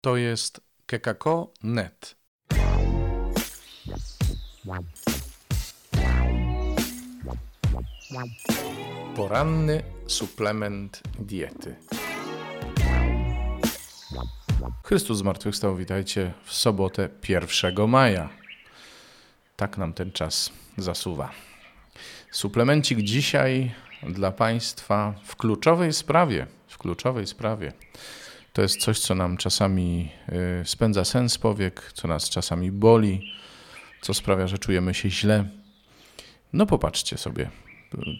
To jest kekako.net. Poranny suplement diety. Chrystus zmartwychwstał, witajcie w sobotę 1 maja. Tak nam ten czas zasuwa. Suplemencik dzisiaj dla Państwa w kluczowej sprawie. W kluczowej sprawie. To jest coś, co nam czasami y, spędza sens powiek, co nas czasami boli, co sprawia, że czujemy się źle. No popatrzcie sobie.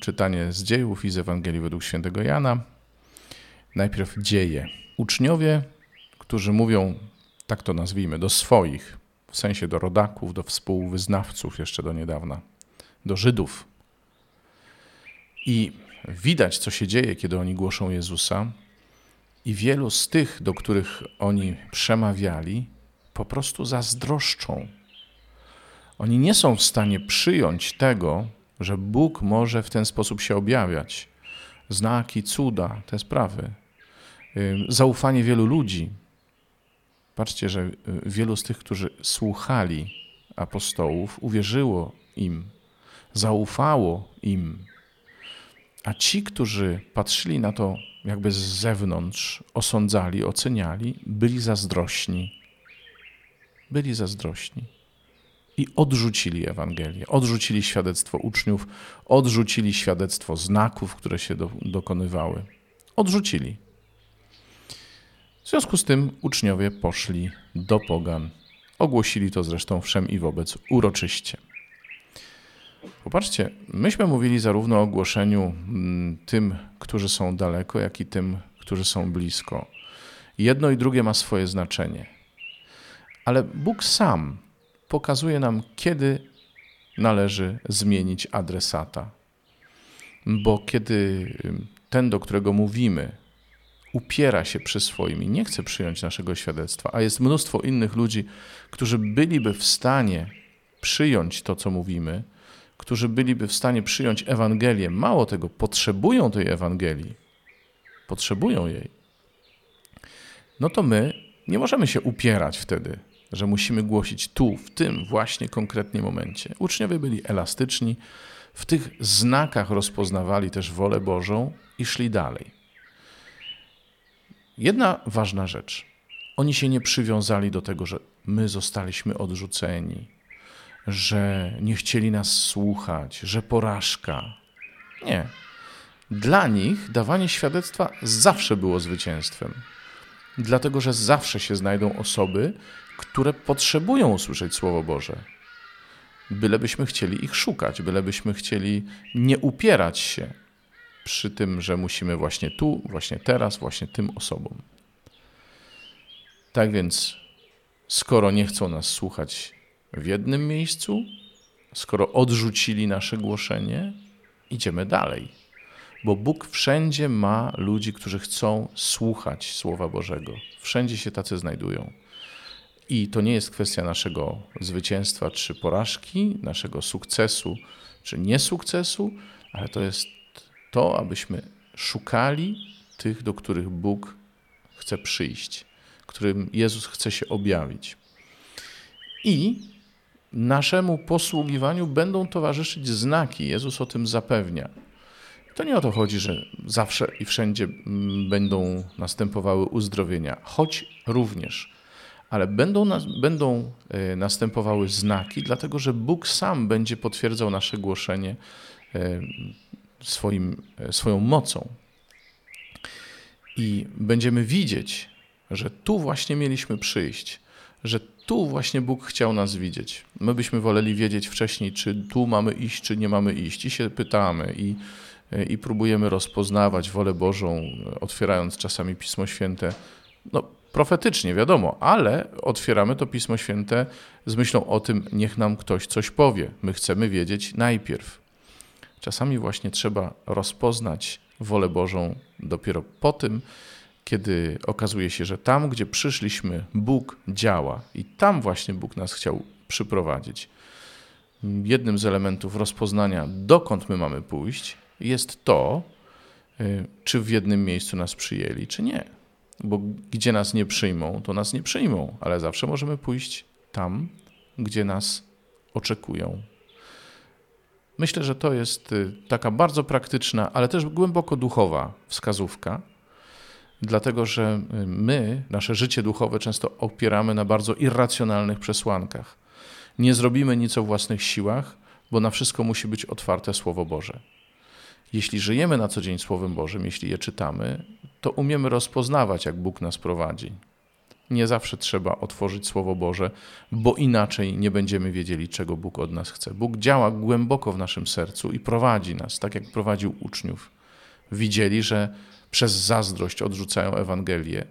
Czytanie z dziejów i z Ewangelii według świętego Jana. Najpierw dzieje. Uczniowie, którzy mówią, tak to nazwijmy, do swoich, w sensie do rodaków, do współwyznawców jeszcze do niedawna, do Żydów. I widać, co się dzieje, kiedy oni głoszą Jezusa, i wielu z tych, do których oni przemawiali, po prostu zazdroszczą. Oni nie są w stanie przyjąć tego, że Bóg może w ten sposób się objawiać. Znaki, cuda, te sprawy. Zaufanie wielu ludzi. Patrzcie, że y, wielu z tych, którzy słuchali apostołów, uwierzyło im, zaufało im. A ci, którzy patrzyli na to jakby z zewnątrz, osądzali, oceniali, byli zazdrośni. Byli zazdrośni. I odrzucili Ewangelię, odrzucili świadectwo uczniów, odrzucili świadectwo znaków, które się do, dokonywały. Odrzucili. W związku z tym uczniowie poszli do Pogan. Ogłosili to zresztą wszem i wobec uroczyście. Popatrzcie, myśmy mówili zarówno o ogłoszeniu mm, tym, którzy są daleko, jak i tym, którzy są blisko. Jedno i drugie ma swoje znaczenie. Ale Bóg sam pokazuje nam, kiedy należy zmienić adresata. Bo kiedy ten, do którego mówimy, upiera się przy swoim i nie chce przyjąć naszego świadectwa, a jest mnóstwo innych ludzi, którzy byliby w stanie przyjąć to, co mówimy, którzy byliby w stanie przyjąć Ewangelię, mało tego, potrzebują tej Ewangelii, potrzebują jej, no to my nie możemy się upierać wtedy, że musimy głosić tu, w tym właśnie konkretnie momencie. Uczniowie byli elastyczni, w tych znakach rozpoznawali też wolę Bożą i szli dalej. Jedna ważna rzecz. Oni się nie przywiązali do tego, że my zostaliśmy odrzuceni, że nie chcieli nas słuchać, że porażka. Nie. Dla nich dawanie świadectwa zawsze było zwycięstwem. Dlatego, że zawsze się znajdą osoby, które potrzebują usłyszeć Słowo Boże. Bylebyśmy chcieli ich szukać, bylebyśmy chcieli nie upierać się przy tym, że musimy właśnie tu, właśnie teraz, właśnie tym osobom. Tak więc, skoro nie chcą nas słuchać w jednym miejscu, skoro odrzucili nasze głoszenie, idziemy dalej. Bo Bóg wszędzie ma ludzi, którzy chcą słuchać Słowa Bożego. Wszędzie się tacy znajdują. I to nie jest kwestia naszego zwycięstwa czy porażki, naszego sukcesu czy niesukcesu, ale to jest to, abyśmy szukali tych, do których Bóg chce przyjść, którym Jezus chce się objawić. I naszemu posługiwaniu będą towarzyszyć znaki. Jezus o tym zapewnia. To nie o to chodzi, że zawsze i wszędzie mm, będą następowały uzdrowienia, choć również, ale będą, będą e, następowały znaki, dlatego że Bóg sam będzie potwierdzał nasze głoszenie e, swoim, e, swoją mocą. I będziemy widzieć, że tu właśnie mieliśmy przyjść, że tu właśnie Bóg chciał nas widzieć. My byśmy woleli wiedzieć wcześniej, czy tu mamy iść, czy nie mamy iść. I się pytamy i, i próbujemy rozpoznawać wolę Bożą, otwierając czasami Pismo Święte. No, profetycznie, wiadomo, ale otwieramy to Pismo Święte z myślą o tym, niech nam ktoś coś powie. My chcemy wiedzieć najpierw. Czasami właśnie trzeba rozpoznać wolę Bożą dopiero po tym, kiedy okazuje się, że tam, gdzie przyszliśmy, Bóg działa i tam właśnie Bóg nas chciał przyprowadzić. Jednym z elementów rozpoznania, dokąd my mamy pójść, jest to, y, czy w jednym miejscu nas przyjęli, czy nie. bo gdzie nas nie przyjmą, to nas nie przyjmą, ale zawsze możemy pójść tam, gdzie nas oczekują. Myślę, że to jest y, taka bardzo praktyczna, ale też głęboko duchowa wskazówka, dlatego że y, my, nasze życie duchowe często opieramy na bardzo irracjonalnych przesłankach. Nie zrobimy nic o własnych siłach, bo na wszystko musi być otwarte Słowo Boże. Jeśli żyjemy na co dzień Słowem Bożym, jeśli je czytamy, to umiemy rozpoznawać, jak Bóg nas prowadzi. Nie zawsze trzeba otworzyć Słowo Boże, bo inaczej nie będziemy wiedzieli, czego Bóg od nas chce. Bóg działa głęboko w naszym sercu i prowadzi nas, tak jak prowadził uczniów. Widzieli, że przez zazdrość odrzucają Ewangelię.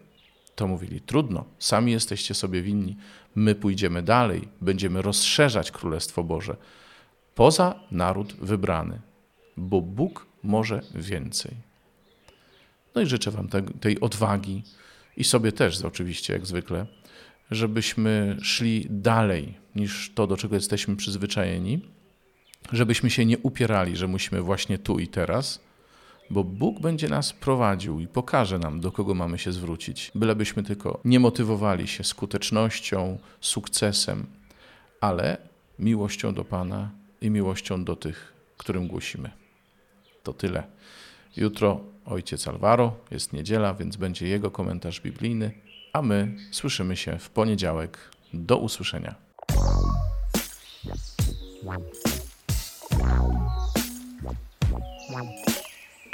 To mówili: Trudno, sami jesteście sobie winni. My pójdziemy dalej, będziemy rozszerzać Królestwo Boże poza naród wybrany, bo Bóg może więcej. No i życzę Wam te, tej odwagi i sobie też oczywiście, jak zwykle, żebyśmy szli dalej niż to, do czego jesteśmy przyzwyczajeni, żebyśmy się nie upierali, że musimy właśnie tu i teraz, bo Bóg będzie nas prowadził i pokaże nam, do kogo mamy się zwrócić, bylebyśmy tylko nie motywowali się skutecznością, sukcesem, ale miłością do Pana i miłością do tych, którym głosimy. To tyle. Jutro ojciec Alvaro, jest niedziela, więc będzie jego komentarz biblijny, a my słyszymy się w poniedziałek. Do usłyszenia.